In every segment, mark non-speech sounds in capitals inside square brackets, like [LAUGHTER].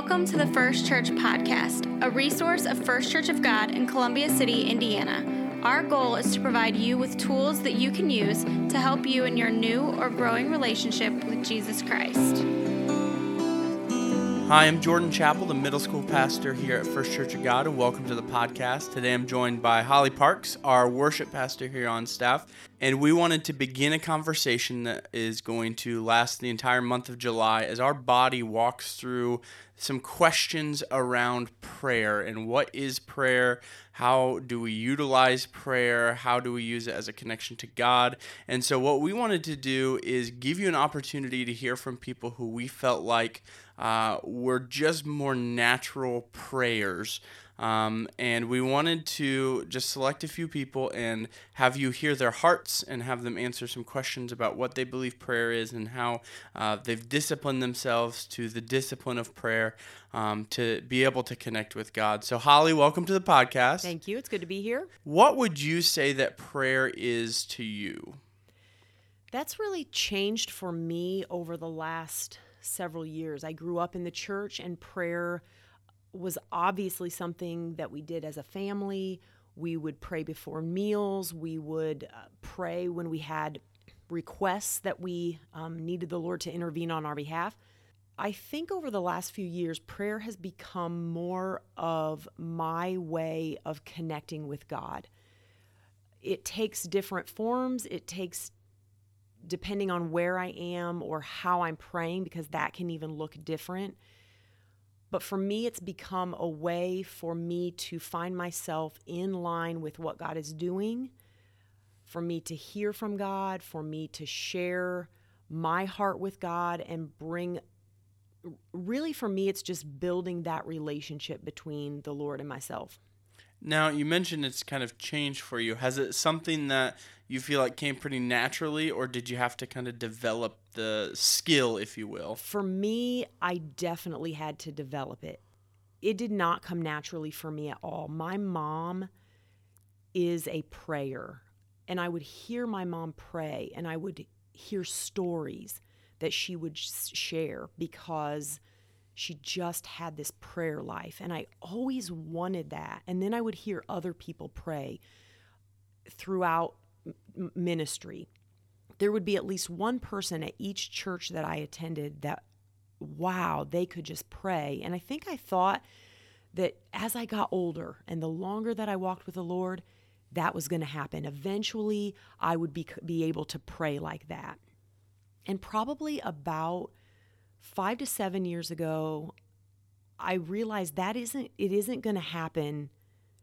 Welcome to the First Church Podcast, a resource of First Church of God in Columbia City, Indiana. Our goal is to provide you with tools that you can use to help you in your new or growing relationship with Jesus Christ. Hi, I'm Jordan Chappell, the middle school pastor here at First Church of God, and welcome to the podcast. Today I'm joined by Holly Parks, our worship pastor here on staff, and we wanted to begin a conversation that is going to last the entire month of July as our body walks through some questions around prayer and what is prayer, how do we utilize prayer, how do we use it as a connection to God. And so, what we wanted to do is give you an opportunity to hear from people who we felt like uh, were just more natural prayers. Um, and we wanted to just select a few people and have you hear their hearts and have them answer some questions about what they believe prayer is and how uh, they've disciplined themselves to the discipline of prayer um, to be able to connect with God. So, Holly, welcome to the podcast. Thank you. It's good to be here. What would you say that prayer is to you? That's really changed for me over the last several years. I grew up in the church, and prayer was obviously something that we did as a family. We would pray before meals, we would uh, pray when we had requests that we um, needed the Lord to intervene on our behalf. I think over the last few years, prayer has become more of my way of connecting with God. It takes different forms, it takes depending on where I am or how I'm praying, because that can even look different. But for me, it's become a way for me to find myself in line with what God is doing, for me to hear from God, for me to share my heart with God and bring. Really, for me, it's just building that relationship between the Lord and myself. Now, you mentioned it's kind of changed for you. Has it something that you feel like came pretty naturally, or did you have to kind of develop the skill, if you will? For me, I definitely had to develop it. It did not come naturally for me at all. My mom is a prayer, and I would hear my mom pray, and I would hear stories that she would share because she just had this prayer life. And I always wanted that. And then I would hear other people pray throughout ministry. There would be at least one person at each church that I attended that, wow, they could just pray. And I think I thought that as I got older and the longer that I walked with the Lord, that was going to happen. Eventually, I would be, be able to pray like that. And probably about five to seven years ago, I realized that isn't it isn't going to happen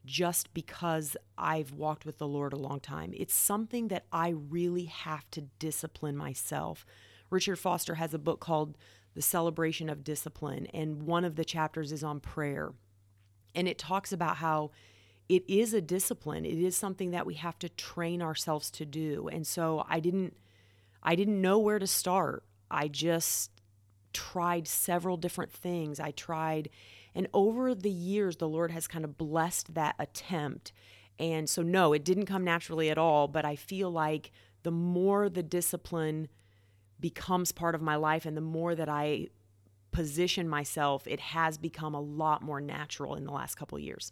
just because I've walked with the Lord a long time. It's something that I really have to discipline myself. Richard Foster has a book called The Celebration of Discipline, and one of the chapters is on prayer. And it talks about how it is a discipline. It is something that we have to train ourselves to do. And so I didn't I didn't know where to start. I just tried several different things. I tried, and over the years, the Lord has kind of blessed that attempt. And so, no, it didn't come naturally at all, but I feel like the more the discipline becomes part of my life and the more that I position myself, it has become a lot more natural in the last couple years.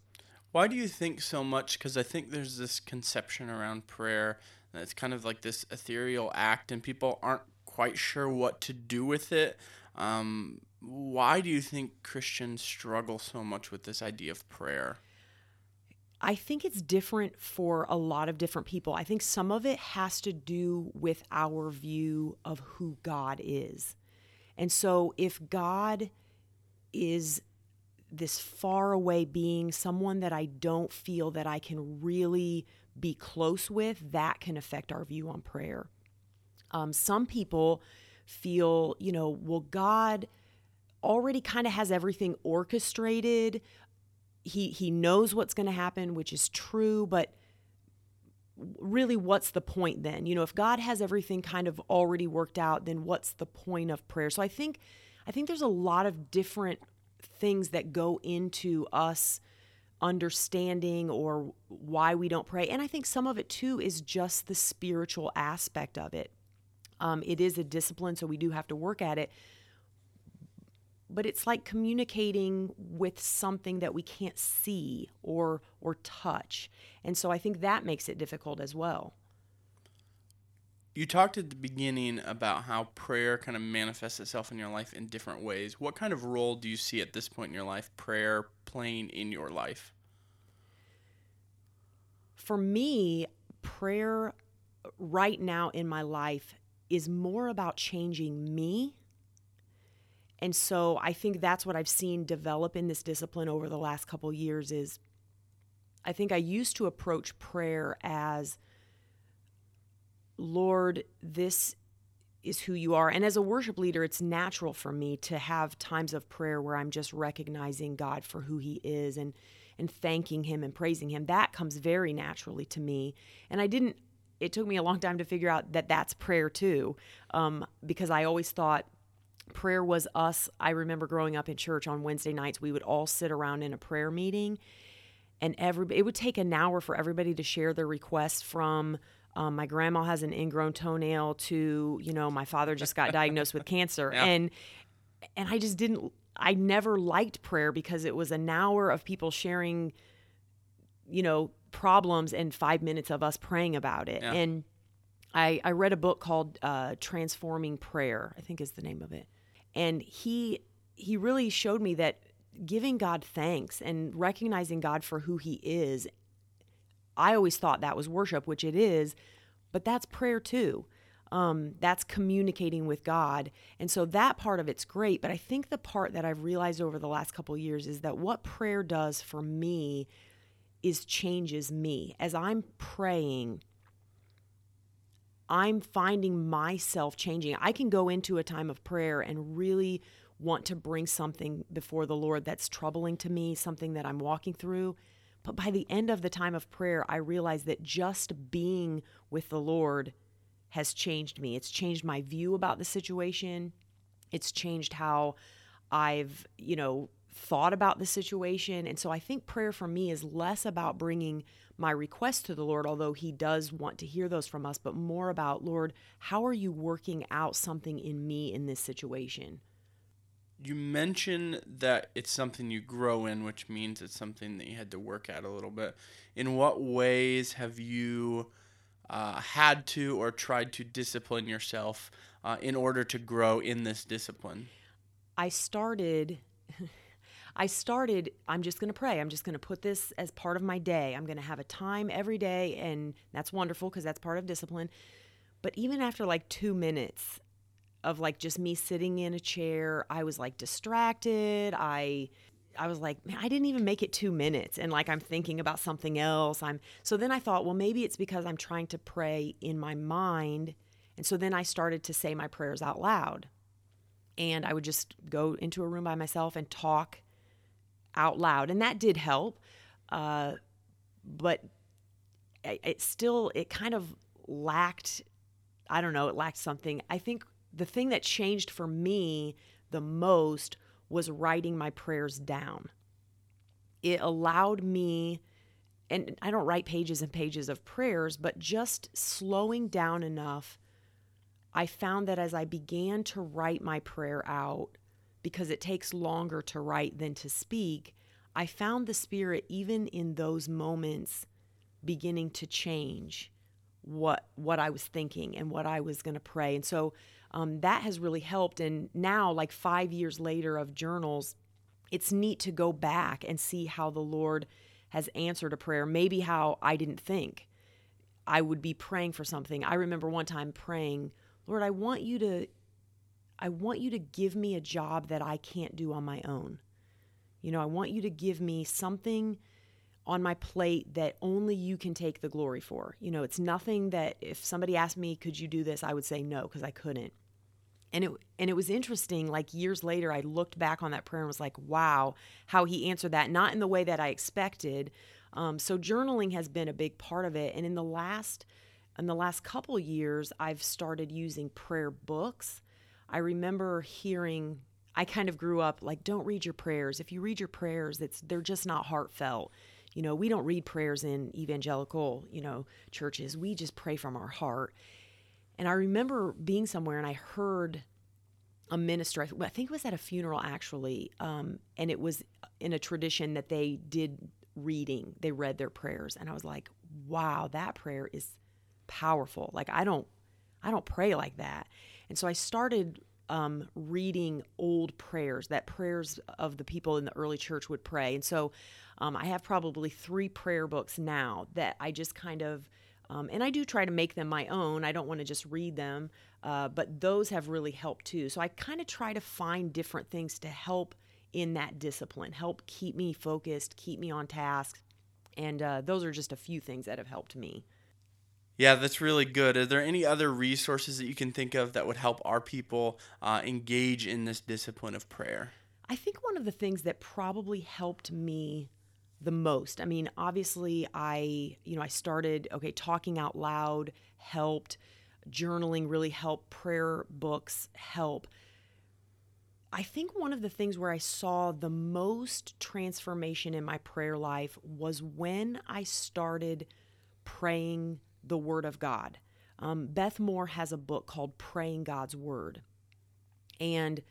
Why do you think so much? Because I think there's this conception around prayer that it's kind of like this ethereal act, and people aren't quite sure what to do with it. Um, why do you think Christians struggle so much with this idea of prayer? I think it's different for a lot of different people. I think some of it has to do with our view of who God is. And so if God is this far away being, someone that I don't feel that I can really be close with, that can affect our view on prayer. Um, some people feel, you know, well, God already kind of has everything orchestrated. He he knows what's going to happen, which is true, but really what's the point then? You know, if God has everything kind of already worked out, then what's the point of prayer? So I think I think there's a lot of different things that go into us understanding or why we don't pray. And I think some of it too is just the spiritual aspect of it. Um, it is a discipline, so we do have to work at it. but it's like communicating with something that we can't see or or touch. And so I think that makes it difficult as well. You talked at the beginning about how prayer kind of manifests itself in your life in different ways. What kind of role do you see at this point in your life prayer playing in your life? For me, prayer right now in my life is more about changing me. And so I think that's what I've seen develop in this discipline over the last couple years is I think I used to approach prayer as Lord, this is who you are. And as a worship leader, it's natural for me to have times of prayer where I'm just recognizing God for who he is and and thanking him and praising him. That comes very naturally to me. And I didn't it took me a long time to figure out that that's prayer too, um, because I always thought prayer was us. I remember growing up in church on Wednesday nights, we would all sit around in a prayer meeting, and every it would take an hour for everybody to share their requests from um, my grandma has an ingrown toenail to you know my father just got diagnosed with cancer [LAUGHS] Yeah. and and i just didn't i never liked prayer because it was an hour of people sharing you know problems and five minutes of us praying about it Yeah. and I, I read a book called uh, transforming prayer i think is the name of it and he he really showed me that giving god thanks and recognizing god for who he is I always thought that was worship, which it is, but that's prayer too. Um, that's communicating with God. And so that part of it's great. But I think the part that I've realized over the last couple of years is that what prayer does for me is changes me. As I'm praying, I'm finding myself changing. I can go into a time of prayer and really want to bring something before the Lord that's troubling to me, something that I'm walking through. But by the end of the time of prayer, I realize that just being with the Lord has changed me. It's changed my view about the situation. It's changed how I've, you know, thought about the situation. And so I think prayer for me is less about bringing my requests to the Lord, although He does want to hear those from us, but more about, Lord, how are you working out something in me in this situation? You mentioned that it's something you grow in, which means it's something that you had to work at a little bit. In what ways have you uh, had to or tried to discipline yourself uh, in order to grow in this discipline? I started [LAUGHS] I started I'm just going to pray. I'm just going to put this as part of my day. I'm going to have a time every day and that's wonderful because that's part of discipline. But even after like 2 minutes of like just me sitting in a chair, I was like distracted. I I was like, man, I didn't even make it 2 minutes and like I'm thinking about something else. I'm So then I thought, well, maybe it's because I'm trying to pray in my mind. And so then I started to say my prayers out loud and I would just go into a room by myself and talk out loud, and that did help. Uh, but it it still it kind of lacked. I don't know. It lacked something. I think the thing that changed for me the most was writing my prayers down. It allowed me, and I don't write pages and pages of prayers, but just slowing down enough I found that as I began to write my prayer out, because it takes longer to write than to speak, I found the Spirit, even in those moments, beginning to change what what I was thinking and what I was going to pray. And so um, that has really helped. And now, like five years later of journals, it's neat to go back and see how the Lord has answered a prayer, maybe how I didn't think. I would be praying for something. I remember one time praying, Lord, I want you to I want you to give me a job that I can't do on my own. You know, I want you to give me something on my plate that only you can take the glory for. You know, it's nothing that if somebody asked me, could you do this, I would say no because I couldn't. And it and it was interesting like years later I looked back on that prayer and was like, wow, how he answered that not in the way that I expected. Um, so journaling has been a big part of it and in the last in the last couple years I've started using prayer books. I remember hearing I kind of grew up like don't read your prayers. If you read your prayers, it's they're just not heartfelt. You know, we don't read prayers in evangelical, you know, churches. We just pray from our heart. And I remember being somewhere and I heard a minister. I, think it was at a funeral actually, um, and it was in a tradition that they did reading. They read their prayers, and I was like, "Wow, that prayer is powerful." Like I don't, I don't pray like that, and so I started um, reading old prayers, that prayers of the people in the early church would pray, and so um, I have probably three prayer books now that I just kind of. Um, and I do try to make them my own. I don't want to just read them, uh, but those have really helped too. So I kind of try to find different things to help in that discipline, help keep me focused, keep me on task. And uh, those are just a few things that have helped me. Yeah, that's really good. Are there any other resources that you can think of that would help our people uh, engage in this discipline of prayer? I think one of the things that probably helped me the most. I mean, obviously I, you know, I started okay, talking out loud helped, journaling really helped, prayer books help. I think one of the things where I saw the most transformation in my prayer life was when I started praying the Word of God. Um, Beth Moore has a book called Praying God's Word. And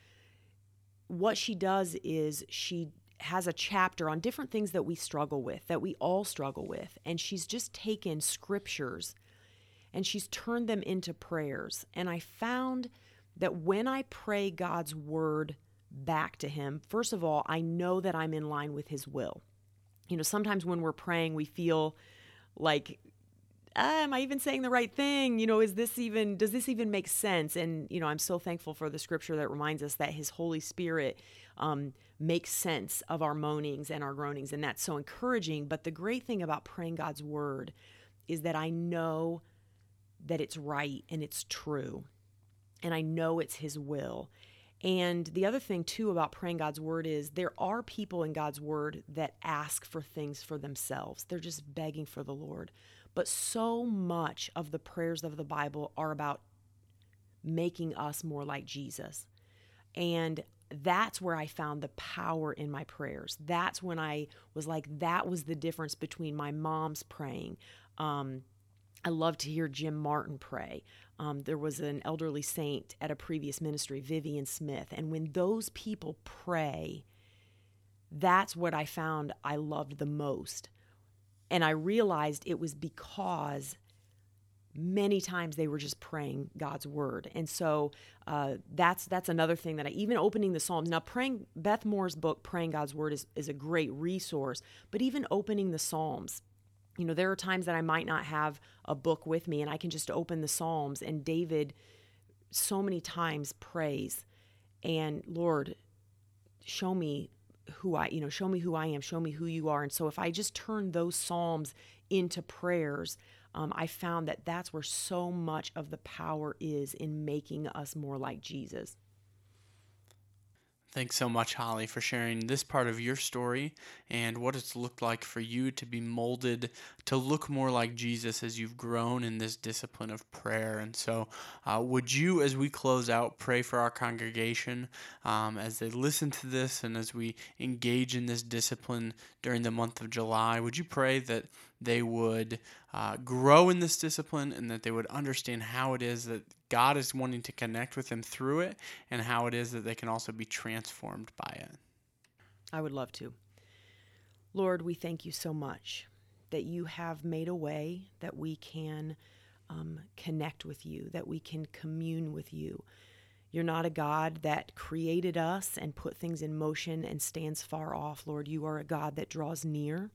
what she does is she has a chapter on different things that we struggle with, that we all struggle with. And she's just taken scriptures and she's turned them into prayers. And I found that when I pray God's word back to Him, first of all, I know that I'm in line with His will. You know, sometimes when we're praying, we feel like, ah, am I even saying the right thing? You know, is this even, does this even make sense? And, you know, I'm so thankful for the scripture that reminds us that His Holy Spirit um, makes sense of our moanings and our groanings. And that's so encouraging. But the great thing about praying God's word is that I know that it's right and it's true. And I know it's His will. And the other thing, too, about praying God's word is there are people in God's word that ask for things for themselves. They're just begging for the Lord. But so much of the prayers of the Bible are about making us more like Jesus. And that's where I found the power in my prayers. That's when I was like, that was the difference between my mom's praying. Um, I love to hear Jim Martin pray. Um, there was an elderly saint at a previous ministry, Vivian Smith. And when those people pray, that's what I found I loved the most. And I realized it was because many times they were just praying God's word. And so uh, that's that's another thing that I even opening the Psalms. Now praying Beth Moore's book, Praying God's Word, is, is a great resource, but even opening the Psalms. You know, there are times that I might not have a book with me and I can just open the Psalms and David so many times prays and Lord, show me who I, you know, show me who I am, show me who you are. And so if I just turn those Psalms into prayers, um, I found that that's where so much of the power is in making us more like Jesus. Thanks so much, Holly, for sharing this part of your story and what it's looked like for you to be molded to look more like Jesus as you've grown in this discipline of prayer. And so, uh, would you, as we close out, pray for our congregation um, as they listen to this and as we engage in this discipline during the month of July? Would you pray that they would uh, grow in this discipline and that they would understand how it is that God is wanting to connect with them through it and how it is that they can also be transformed by it. I would love to. Lord, we thank you so much that you have made a way that we can um, connect with you, that we can commune with you. You're not a God that created us and put things in motion and stands far off, Lord. You are a God that draws near.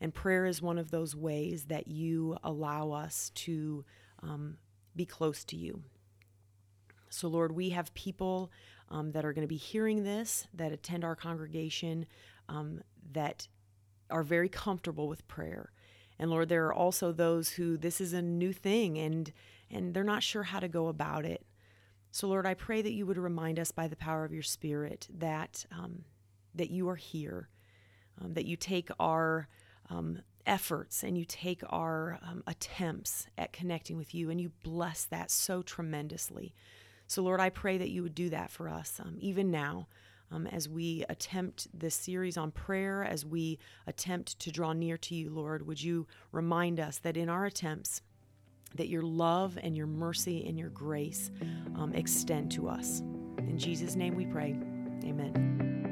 And prayer is one of those ways that you allow us to um, be close to you. So, Lord, we have people um, that are going to be hearing this, that attend our congregation, um, that are very comfortable with prayer. And Lord, there are also those who this is a new thing and and they're not sure how to go about it. So, Lord, I pray that you would remind us by the power of your Spirit that um, that you are here, um, that you take our um, efforts and you take our um, attempts at connecting with you and you bless that so tremendously. So, Lord, I pray that you would do that for us, um, even now. Um, as we attempt this series on prayer, as we attempt to draw near to you, Lord, would you remind us that in our attempts, that your love and your mercy and your grace um, extend to us. In Jesus' name we pray. Amen.